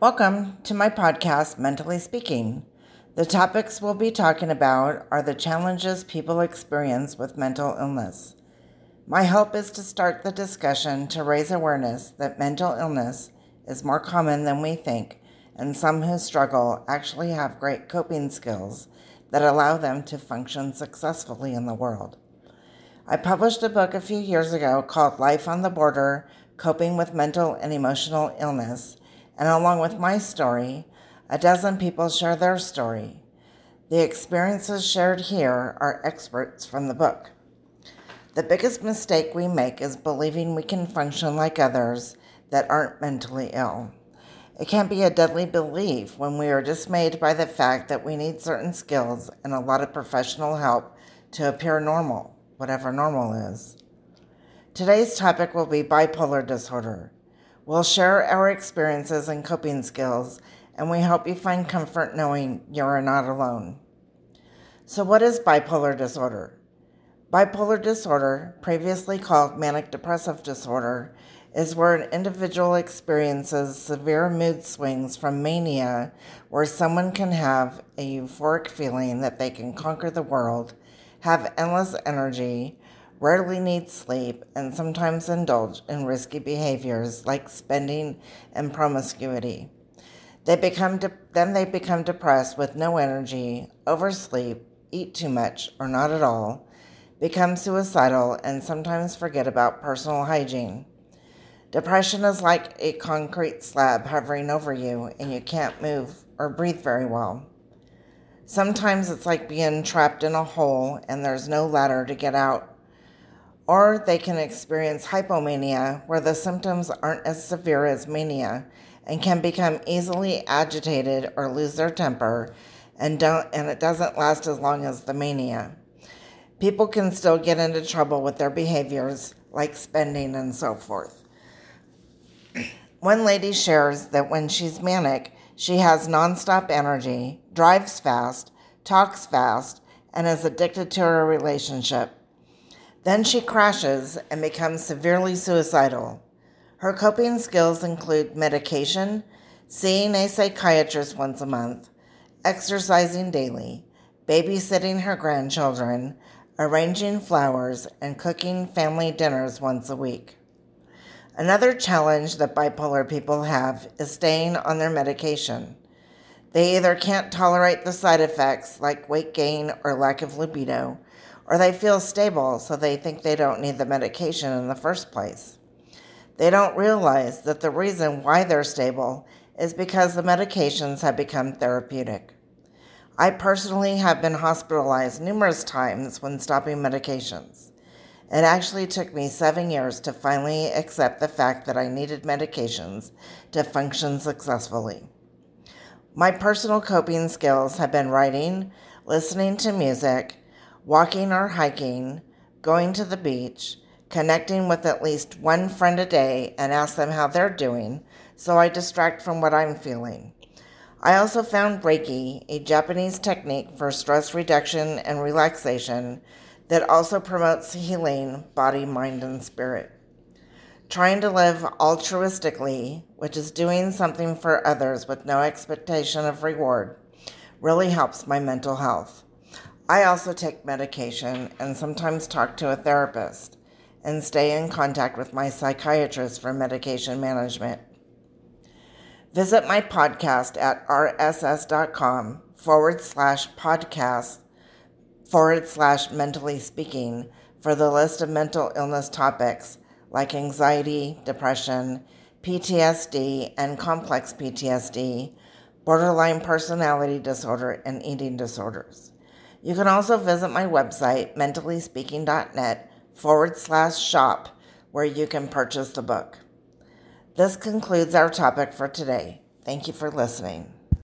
Welcome to my podcast, Mentally Speaking. The topics we'll be talking about are the challenges people experience with mental illness. My hope is to start the discussion to raise awareness that mental illness is more common than we think, and some who struggle actually have great coping skills that allow them to function successfully in the world. I published a book a few years ago called Life on the Border Coping with Mental and Emotional Illness, and along with my story, a dozen people share their story. The experiences shared here are experts from the book. The biggest mistake we make is believing we can function like others that aren't mentally ill. It can be a deadly belief when we are dismayed by the fact that we need certain skills and a lot of professional help to appear normal, whatever normal is. Today's topic will be bipolar disorder. We'll share our experiences and coping skills, and we hope you find comfort knowing you're not alone. So, what is bipolar disorder? Bipolar disorder, previously called manic depressive disorder, is where an individual experiences severe mood swings from mania, where someone can have a euphoric feeling that they can conquer the world, have endless energy, rarely need sleep, and sometimes indulge in risky behaviors like spending and promiscuity. They become de- then they become depressed with no energy, oversleep, eat too much or not at all, become suicidal, and sometimes forget about personal hygiene. Depression is like a concrete slab hovering over you, and you can't move or breathe very well. Sometimes it's like being trapped in a hole and there's no ladder to get out. Or they can experience hypomania, where the symptoms aren't as severe as mania and can become easily agitated or lose their temper, and, don't, and it doesn't last as long as the mania people can still get into trouble with their behaviors, like spending and so forth. One lady shares that when she's manic, she has nonstop energy, drives fast, talks fast, and is addicted to her relationship. Then she crashes and becomes severely suicidal. Her coping skills include medication, seeing a psychiatrist once a month, exercising daily, babysitting her grandchildren, arranging flowers, and cooking family dinners once a week. Another challenge that bipolar people have is staying on their medication. They either can't tolerate the side effects like weight gain or lack of libido, or they feel stable so they think they don't need the medication in the first place. They don't realize that the reason why they're stable is because the medications have become therapeutic. I personally have been hospitalized numerous times when stopping medications. It actually took me seven years to finally accept the fact that I needed medications to function successfully. My personal coping skills have been writing, listening to music, walking or hiking, going to the beach, connecting with at least one friend a day and ask them how they're doing so I distract from what I'm feeling. I also found Reiki, a Japanese technique for stress reduction and relaxation that also promotes healing body, mind, and spirit. Trying to live altruistically, which is doing something for others with no expectation of reward, really helps my mental health. I also take medication and sometimes talk to a therapist and stay in contact with my psychiatrist for medication management. Visit my podcast at rss.com forward slash podcast forward slash mentally speaking for the list of mental illness topics like anxiety, depression, PTSD, and complex PTSD, borderline personality disorder, and eating disorders. You can also visit my website, mentallyspeaking.net forward slash shop, where you can purchase the book. This concludes our topic for today. Thank you for listening.